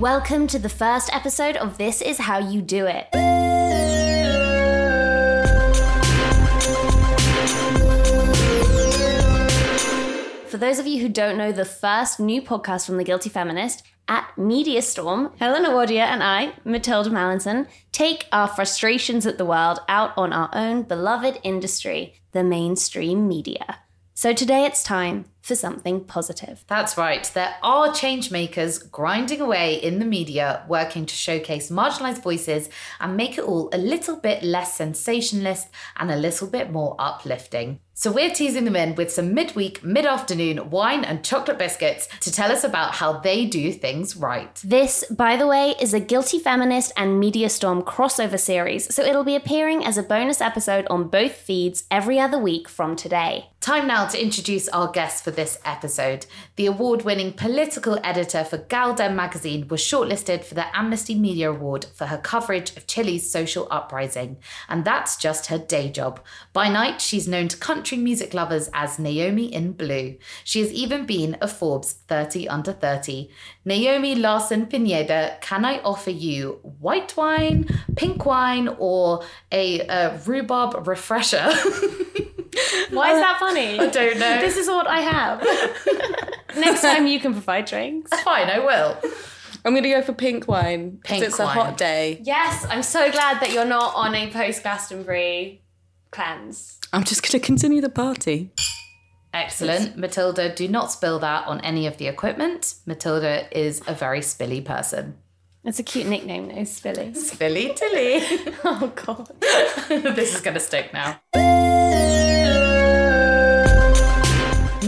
Welcome to the first episode of This Is How You Do It. For those of you who don't know the first new podcast from The Guilty Feminist, at Media Storm, Helena Wadia and I, Mathilda Mallinson, take our frustrations at the world out on our own beloved industry, the mainstream media. So today it's time for something positive. That's right. There are change makers grinding away in the media, working to showcase marginalized voices and make it all a little bit less sensationalist and a little bit more uplifting. So we're teasing them in with some midweek, mid afternoon wine and chocolate biscuits to tell us about how they do things right. This, by the way, is a Guilty Feminist and Media Storm crossover series, so it'll be appearing as a bonus episode on both feeds every other week from today. Time now to introduce our guests for this episode. The award winning political editor for gal-dem magazine was shortlisted for the Amnesty Media Award for her coverage of Chile's social uprising, and that's just her day job. By night, she's known to country music lovers as Naomi in Blue. She has even been a Forbes 30 under 30. Naomi Larsson Piñeda, can I offer you white wine, pink wine, or a, a rhubarb refresher? Why is that funny? I don't know. This is what I have. Next time you can provide drinks. Fine, I will. I'm gonna go for pink wine because Pink it's a hot day. Yes, I'm so glad that you're not on a post Glastonbury cleanse. I'm just gonna continue the party. Excellent. Mathilda, do not spill that on any of the equipment. Mathilda is a very spilly person. It's a cute nickname, though, Spilly. Spilly Tilly. Oh, God. this is going to stick now.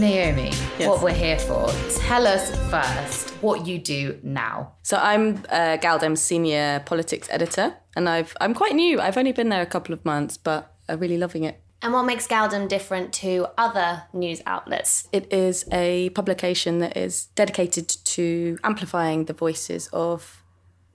Naomi, Yes. what we're here for. Tell us first what you do now. So I'm uh, gal-dem's senior politics editor, and I've I'm quite new. I've only been there a couple of months, but I'm really loving it. And what makes gal-dem different to other news outlets? It is a publication that is dedicated to amplifying the voices of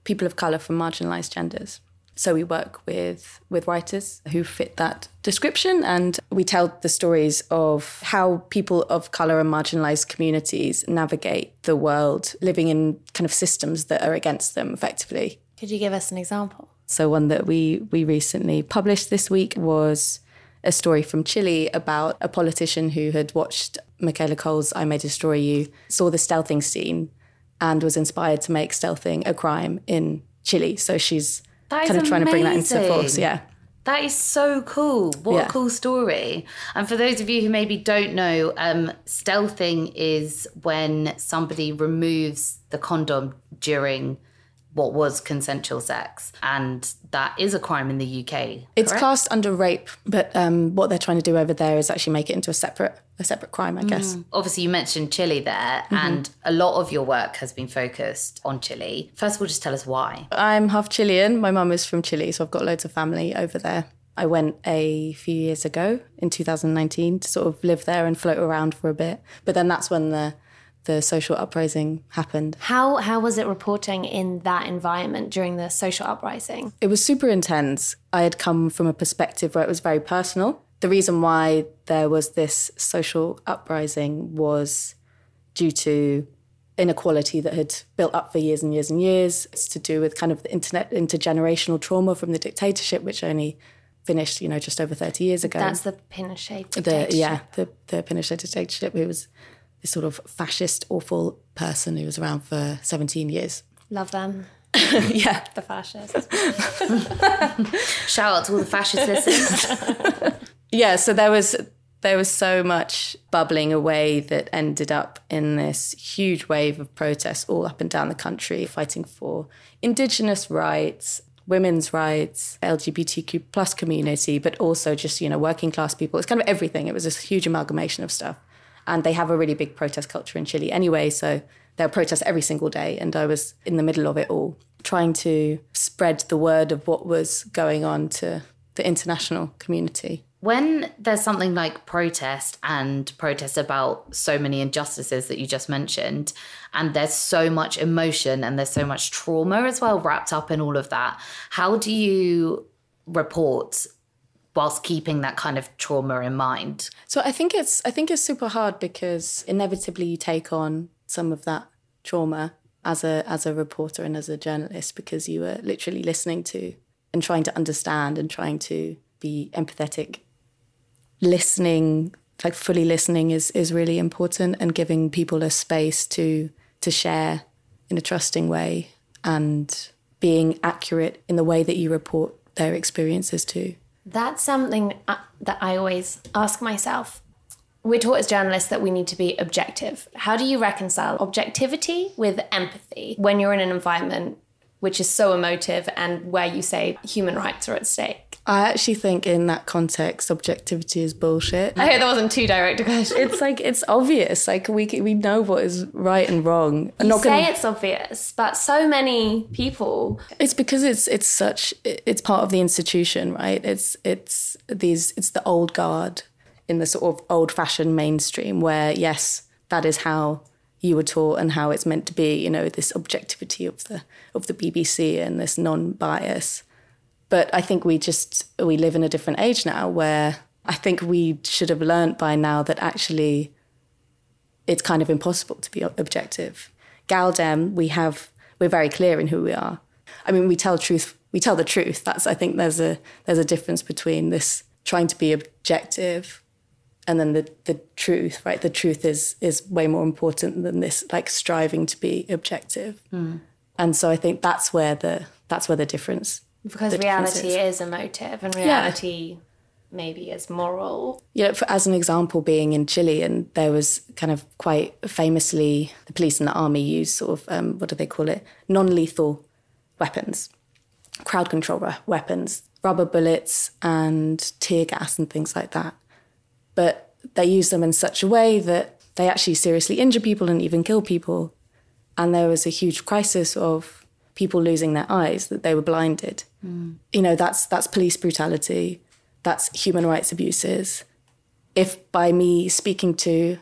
people of colour from marginalised genders. So we work with with writers who fit that description, and we tell the stories of how people of colour and marginalised communities navigate the world, living in kind of systems that are against them, effectively. Could you give us an example? So one that we we recently published this week was a story from Chile about a politician who had watched Michaela Coel's I May Destroy You, saw the stealthing scene, and was inspired to make stealthing a crime in Chile. So she's That kind of trying to bring that into amazing. force. Yeah. That is so cool. What Yeah. a cool story. And for those of you who maybe don't know, um, stealthing is when somebody removes the condom during what was consensual sex. And that is a crime in the UK. It's classed under rape, but um, what they're trying to do over there is actually make it into a separate a separate crime, I guess. Obviously, you mentioned Chile there, Mm-hmm. and a lot of your work has been focused on Chile. First of all, just tell us why. I'm half Chilean. My mum is from Chile, so I've got loads of family over there. I went a few years ago in 2019 to sort of live there and float around for a bit. But then that's when the the social uprising happened. How how was it reporting in that environment during the social uprising? It was super intense. I had come from a perspective where it was very personal. The reason why there was this social uprising was due to inequality that had built up for years and years and years. It's to do with kind of the internet intergenerational trauma from the dictatorship, which only finished, you know, just over 30 years ago. That's the Pinochet the dictatorship. yeah, the, the Pinochet dictatorship, who was this sort of fascist, awful person who was around for 17 years. Love them. yeah. The fascists. Shout out to all the fascist listeners. yeah so there was there was so much bubbling away that ended up in this huge wave of protests all up and down the country fighting for indigenous rights women's rights lgbtq plus community but also just you know working class people it's kind of everything it was this huge amalgamation of stuff and they have a really big protest culture in chile anyway so there were protests every single day. And i was in the middle of it all trying to spread the word of what was going on to the international community. When there's something like protest and protest about so many injustices that you just mentioned, and there's so much emotion and there's so much trauma as well wrapped up in all of that, how do you report whilst keeping that kind of trauma in mind? So I think it's I think it's super hard because inevitably you take on some of that trauma as a as a reporter and as a journalist because you were literally listening to and trying to understand and trying to be empathetic listening like fully listening is is really important and giving people a space to to share in a trusting way and being accurate in the way that you report their experiences too That's something uh, that I always ask myself. We're taught as journalists that we need to be objective. How do you reconcile objectivity with empathy when you're in an environment which is so emotive and where you say human rights are at stake? I actually think in that context objectivity is bullshit I hope that wasn't too direct a question. it's like it's obvious like we we know what is right and wrong I'm You not say gonna it's obvious, but so many people It's because it's it's such it's part of the institution, right? It's it's these it's the old guard in the sort of old fashioned mainstream where yes, that is how you were taught and how it's meant to be, you know, this objectivity of the of the BBC and this non-bias. But I think we just we live in a different age now where I think we should have learned by now that actually it's kind of impossible to be objective. gal-dem, we have we're very clear in who we are. I mean, we tell truth. We tell the truth. That's I think there's a there's a difference between this trying to be objective and then the the truth. Right, the truth is is way more important than this like striving to be objective. Hmm. And so I think that's where the that's where the difference. Because reality is. is emotive and reality maybe is moral. you know, for, as an example, being in Chile, and there was kind of quite famously the police and the army use sort of um, what do they call it? Non-lethal weapons, crowd control weapons, rubber bullets and tear gas and things like that. But they use them in such a way that they actually seriously injure people and even kill people. And there was a huge crisis of people losing their eyes, that they were blinded. Mm. You know, that's that's police brutality that's human rights abuses. If by me speaking to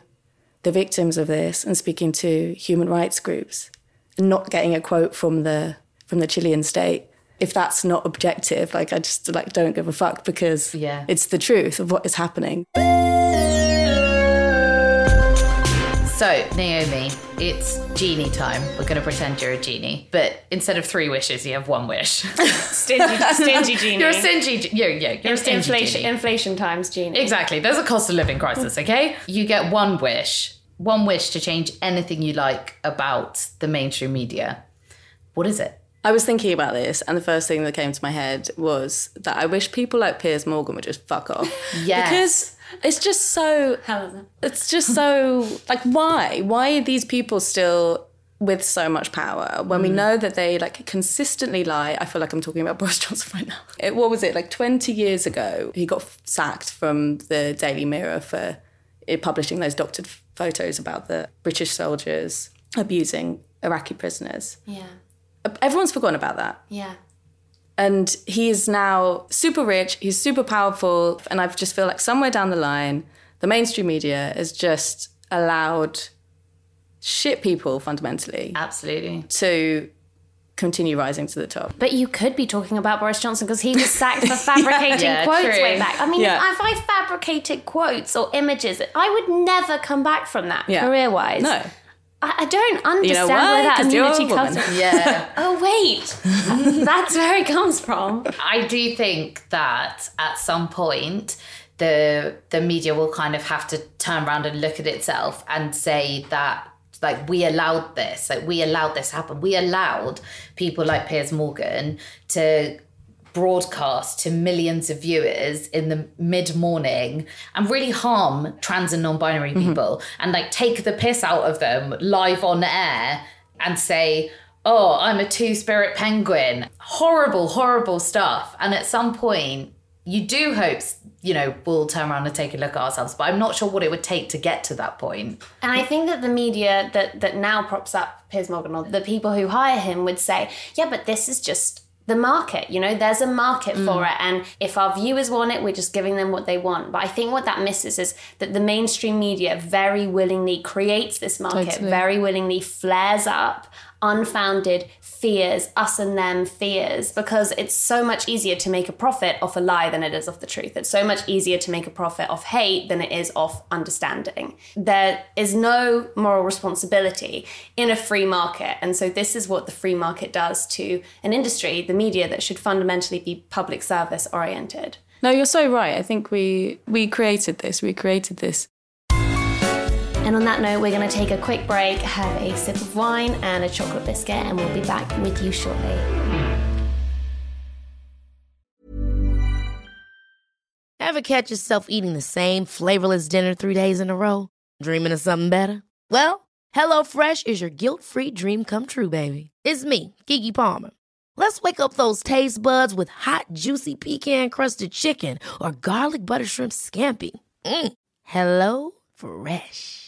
the victims of this and speaking to human rights groups and not getting a quote from the from the Chilean state, if that's not objective, like I just like don't give a fuck because Yeah. it's the truth of what is happening. So, Naomi, it's genie time. We're going to pretend you're a genie. But instead of three wishes, you have one wish. Stingy, stingy genie. you're a stingy, yeah, yeah, you're a stingy inflation, genie. inflation times genie. Exactly. There's a cost of living crisis, mm. okay? You get one wish, one wish to change anything you like about the mainstream media. What is it? I was thinking about this, and the first thing that came to my head was that I wish people like Piers Morgan would just fuck off. Yes. Because it's just so Helena. it's just so like why why are these people still with so much power when we mm. know that they like consistently lie i feel like i'm talking about boris johnson right now it, what was it like 20 years ago he got sacked from the daily mirror for it publishing those doctored photos about the british soldiers abusing iraqi prisoners Yeah. Everyone's forgotten about that Yeah. And he is now super rich, he's super powerful. And I just feel like somewhere down the line, the mainstream media has just allowed shit people fundamentally Absolutely. to continue rising to the top. But you could be talking about Boris Johnson because he was sacked for fabricating Yeah, quotes true. way back. I mean, Yeah. if I fabricated quotes or images, I would never come back from that Yeah. career wise. No. I, I don't understand why? where that immunity comes from. Yeah. Oh wait, that's where it comes from. I do think that at some point the the media will kind of have to turn around and look at itself and say that like we allowed this, like we allowed this happen. We allowed people like Piers Morgan to broadcast to millions of viewers in the mid morning and really harm trans and non-binary mm-hmm. people and like take the piss out of them live on air and say oh i'm a two-spirit penguin. Horrible horrible stuff. And at some point you do hope you know we'll turn around and take a look at ourselves but i'm not sure what it would take to get to that point. point. And I think that the media that that now props up Piers Morgan or the people who hire him would say, yeah, but this is just the market. You know, there's a market for mm. it, and if our viewers want it, we're just giving them what they want. But I think what that misses is that the mainstream media very willingly creates this market, Totally. very willingly flares up unfounded fears, us and them fears, because it's so much easier to make a profit off a lie than it is off the truth. It's so much easier to make a profit off hate than it is off understanding. There is no moral responsibility in a free market. And so, this is what the free market does to an industry, the media, that should fundamentally be public service oriented. No, you're so right. I think we we created this. We created this. And on that note, we're going to take a quick break, have a sip of wine and a chocolate biscuit, and we'll be back with you shortly. Ever catch yourself eating the same flavorless dinner three days in a row? Dreaming of something better? Well, HelloFresh is your guilt free dream come true, baby. It's me, Keke Palmer. Let's wake up those taste buds with hot, juicy pecan crusted chicken or garlic butter shrimp scampi. Mm. Hello Fresh.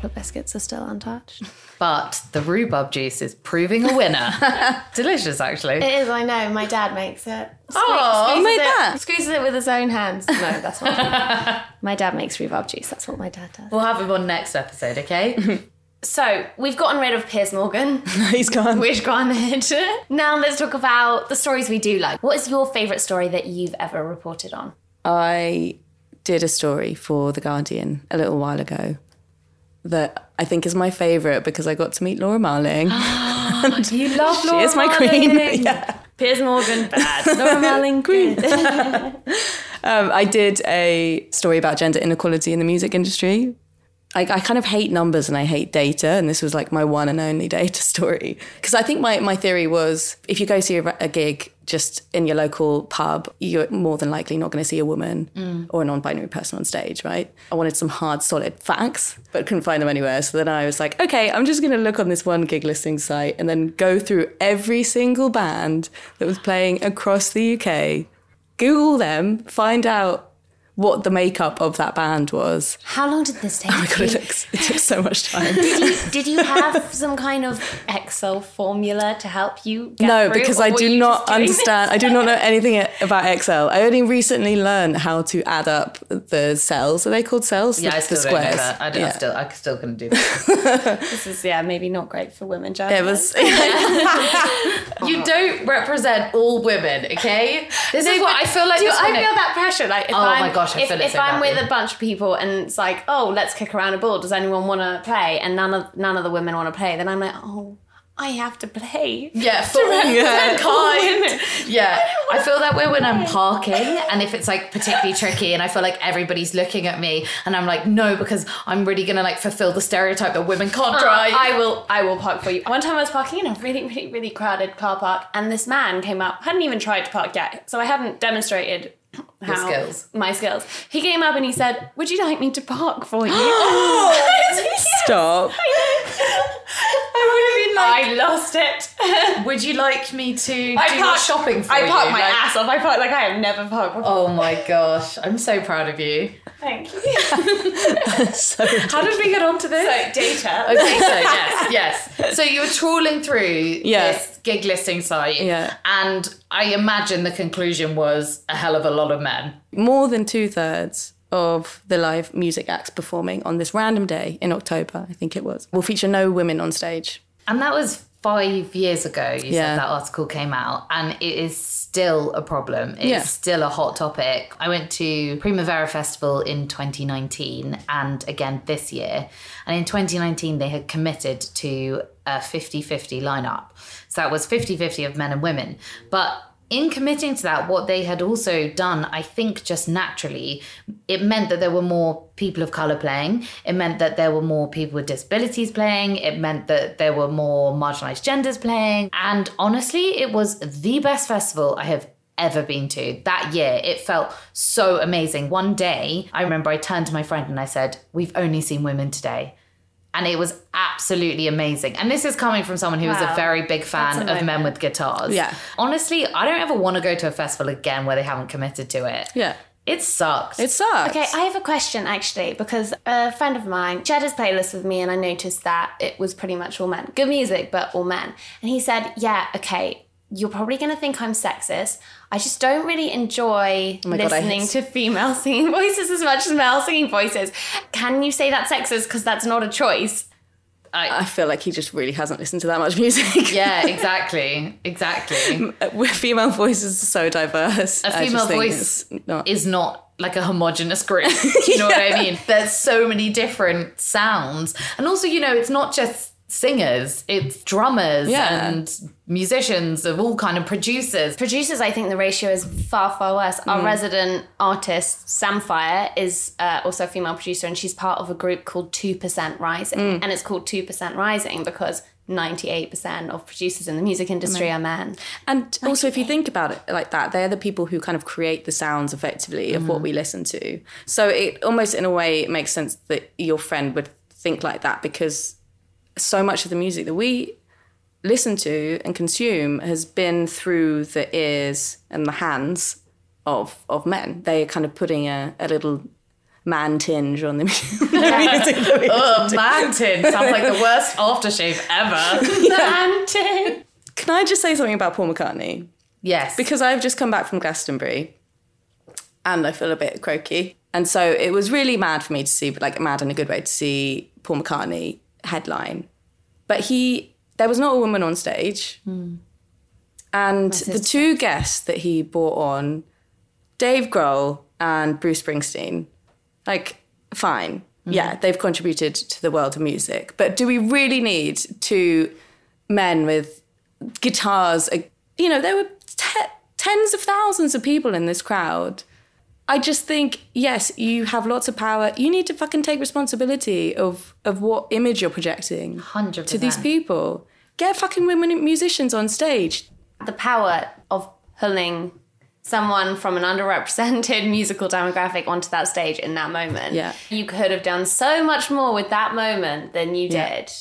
Chocolate biscuits are still untouched. but the rhubarb juice is proving a winner delicious actually It is, I know. My dad makes it. Oh, you made it, that? Squeezes it with his own hands. No, that's not. my dad makes rhubarb juice. That's what my dad does. we'll have him on next episode okay So we've gotten rid of Piers Morgan. He's gone. We've gone it. Now let's talk about the stories we do like. What is your favourite story that you've ever reported on? I did a story for The Guardian a little while ago that I think is my favourite because I got to meet Laura Marling. You love Laura. she is my queen. yeah. Piers Morgan, bad. Laura Marling, good. Um, I did a story about gender inequality in the music industry. I, I kind of hate numbers and I hate data, and this was like my one and only data story. Because I think my, my theory was if you go see a, a gig just in your local pub, you're more than likely not going to see a woman mm. or a non binary person on stage, right? I wanted some hard, solid facts, but couldn't find them anywhere. So then I was like, okay, I'm just going to look on this one gig listing site and then go through every single band that was playing across the UK Google them, find out what the makeup of that band was. How long did this take? Oh my god, it, looks, it took so much time. Did you, did you have some kind of Excel formula to help you? Get no, through, because I do not just doing this? understand. I do not know anything about Excel. I only recently learned how to add up the cells. Are they called cells? yeah the, i still the don't know squares. that i, don't, I still i still couldn't do that This is yeah, maybe not great for women It was. you don't represent all women okay this is what i feel like Do I woman- feel that pressure? Like, if Oh I'm, my gosh, I if, feel it if so I'm badly. with a bunch of people and it's like, oh, let's kick around a ball. Does anyone want to play? And none of none of the women want to play. Then I'm like, oh, I have to play. Yeah, for Yeah. kind. Yeah, I feel that way when I'm parking, and if it's like particularly tricky, and I feel like everybody's looking at me, and I'm like, no, because I'm really gonna like fulfill the stereotype that women can't uh, drive. I will I will park for you. One time I was parking in a really, really, really crowded car park and this man came up, hadn't even tried to park yet. So I hadn't demonstrated how skills. my skills. He came up and he said, "Would you like me to park for you?" Stop. I lost it. Would you like me to do I your parked- shopping for you? I you? parked my Like- ass off. I parked like I have never parked before. Oh my gosh, I'm so proud of you. Thank you. so How did we get onto this? So data. Okay, so yes, yes. So you were trawling through Yeah. this gig listing site, Yeah. and I imagine the conclusion was a hell of a lot of men. More than two thirds of the live music acts performing on this random day in October, I think it was, will feature no women on stage. And that was five years ago, you Yeah. said that article came out, and it is still a problem. It's Yeah. still a hot topic. I went to Primavera Festival in 2019 and again this year. And in 2019, they had committed to a 50 50 lineup. So that was 50 50 of men and women. But in committing to that, what they had also done, I think just naturally, it meant that there were more people of colour playing. It meant that there were more people with disabilities playing. It meant that there were more marginalised genders playing. And honestly, it was the best festival I have ever been to that year. It felt so amazing. One day, I remember I turned to my friend and I said, We've only seen women today. And it was absolutely amazing. And this is coming from someone who is Wow. a very big fan of men with guitars. Yeah. Honestly, I don't ever want to go to a festival again where they haven't committed to it. Yeah. It sucks. It sucks. Okay, I have a question actually because a friend of mine shared his playlist with me and I noticed that it was pretty much all men. Good music, but all men. And he said, Yeah, okay, you're probably going to think I'm sexist. I just don't really enjoy Oh my God, listening to female singing voices as much as male singing voices. Can you say that's sexist? Because that's not a choice. I feel like he just really hasn't listened to that much music. yeah, exactly. Exactly. With uh, female voices are so diverse. A female voice not. is not like a homogenous group. Do you know what I mean? There's so many different sounds. And also, you know, it's not just singers, it's drummers Yeah. and musicians of all kind of producers. Producers, I think the ratio is far, far worse. Our mm. resident artist, Samfire, is uh, also a female producer, and she's part of a group called 2% Rising. Mm. And it's called 2% Rising because 98% of producers in the music industry are men. And also, if you think about it like that, they're the people who kind of create the sounds effectively of what mm. we listen to. So it almost, in a way, it makes sense that your friend would think like that because so much of the music that we listen to and consume has been through the ears and the hands of of men. They are kind of putting a, a little man tinge on the music. that we Oh, Mantin sounds like the worst aftershave ever. Man tinge. Can I just say something about Paul McCartney? Yes. because I've just come back from Glastonbury and I feel a bit croaky. And so it was really mad for me to see, but like mad in a good way, to see Paul McCartney headline. But he, there was not a woman on stage. Hmm. And the two guests that he brought on, Dave Grohl and Bruce Springsteen, like, fine. Hmm. Yeah, they've contributed to the world of music. But do we really need two men with guitars? You know, there were te- tens of thousands of people in this crowd. I just think, yes, you have lots of power. You need to fucking take responsibility of of what image you're projecting 100%. to these people. Get fucking women musicians on stage. The power of pulling someone from an underrepresented musical demographic onto that stage in that moment. Yeah. You could have done so much more with that moment than you Yeah. did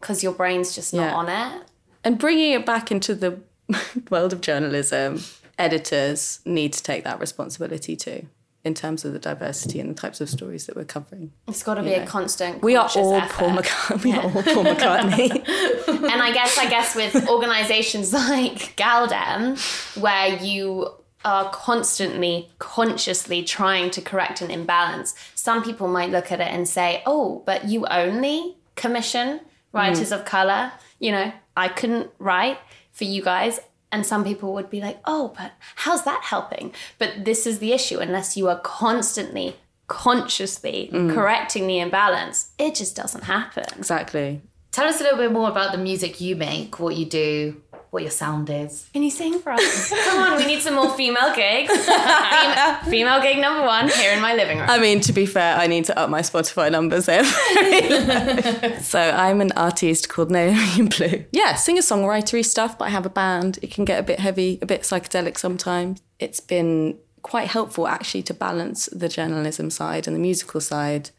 because your brain's just not Yeah. on it. And bringing it back into the world of journalism, editors need to take that responsibility too, in terms of the diversity and the types of stories that we're covering. It's got to be a constant. We are all effort. Paul McCartney. We are all Paul McCartney. and I guess I guess with organizations like gal-dem, where you are constantly consciously trying to correct an imbalance, some people might look at it and say, "Oh, but you only commission writers mm. of color." You know, I couldn't write for you guys. And some people would be like, oh, but how's that helping? But this is the issue. Unless you are constantly, consciously mm. correcting the imbalance, it just doesn't happen. exactly. Tell us a little bit more about the music you make, what you do, what your sound is. Can you sing for us? Come on, we need some more female gigs. Fem- female gig number one here in my living room. I mean, to be fair, I need to up my Spotify numbers there. so I'm an artist called Naomi Blue. Yeah, singer-songwritery stuff, but I have a band. It can get a bit heavy, a bit psychedelic sometimes. It's been quite helpful actually to balance the journalism side and the musical side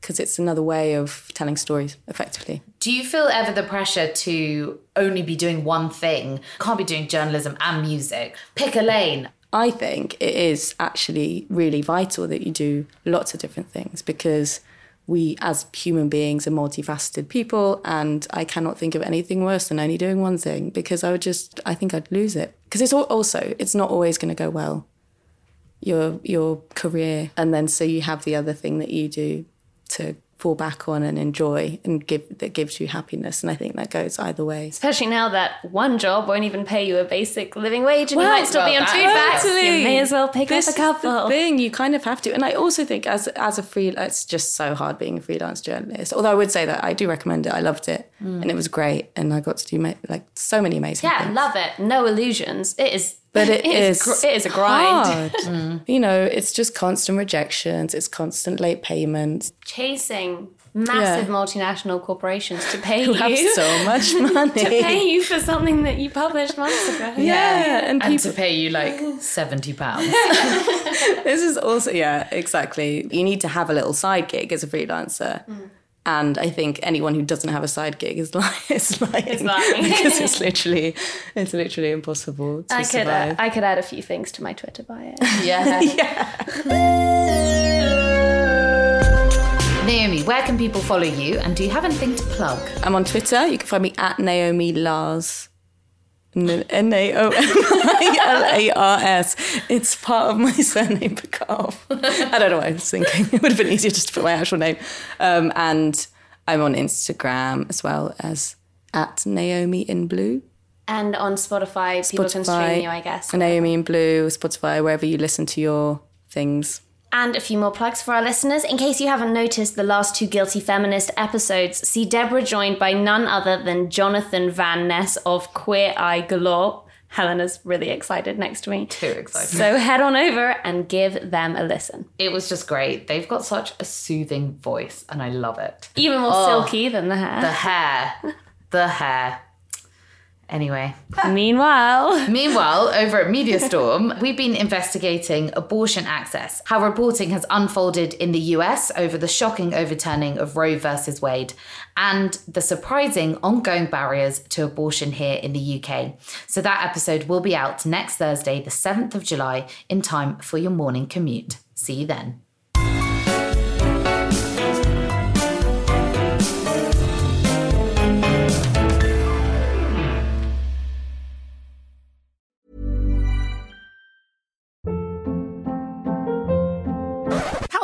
because it's another way of telling stories effectively. Do you feel ever the pressure to only be doing one thing? Can't be doing journalism and music. Pick a lane. I think it is actually really vital that you do lots of different things because we as human beings are multifaceted people and I cannot think of anything worse than only doing one thing because I would just I think I'd lose it because it's also it's not always going to go well your your career and then so you have the other thing that you do to fall back on and enjoy and give that gives you happiness and I think that goes either way Especially now that one job won't even pay you a basic living wage and Well, you might still be on food. Totally. You may as well pick this up a couple. Thing you kind of have to, and I also think as as a free, it's just so hard being a freelance journalist. Although I would say that I do recommend it. I loved it, mm. and it was great, and I got to do like so many amazing Yeah, things. love it. No illusions. It is. But it is, gr- it is a grind. hard. Mm. You know, it's just constant rejections. It's constant late payments. Chasing massive Yeah. multinational corporations to pay Who you have so much money. to pay you for something that you published months ago. Yeah, and And people. to pay you like £70. This is also yeah, exactly. You need to have a little side gig as a freelancer. Mm. And I think anyone who doesn't have a side gig is lying. Is lying, lying. because it's literally, it's literally impossible to I could, uh. I could add a few things to my Twitter bio. Yeah. Naomi, where can people follow you and do you have anything to plug? I'm on Twitter. You can find me at Naomi Lars. N A O M I L A R S. It's part of my surname, Bakov. I don't know what I was thinking. It would have been easier just to put my actual name. Um, and I'm on Instagram as well as at Naomi in Blue. and on Spotify, people can stream you, I guess. Naomi in Blue, Spotify, wherever you listen to your things. And a few more plugs for our listeners. In case you haven't noticed the last two Guilty Feminist episodes, see Deborah joined by none other than Jonathan Van Ness of Queer Eye Galore. Helena's really excited next to me. Too excited. So head on over and give them a listen. It was just great. They've got such a soothing voice and I love it. Even more Oh. silky than the hair. The hair. The hair. Anyway. Meanwhile, Meanwhile, over at Media Storm, we've been investigating abortion access, how reporting has unfolded in the US over the shocking overturning of Roe versus Wade, and the surprising ongoing barriers to abortion here in the UK. So that episode will be out next Thursday, the 7th of July, in time for your morning commute. See you then.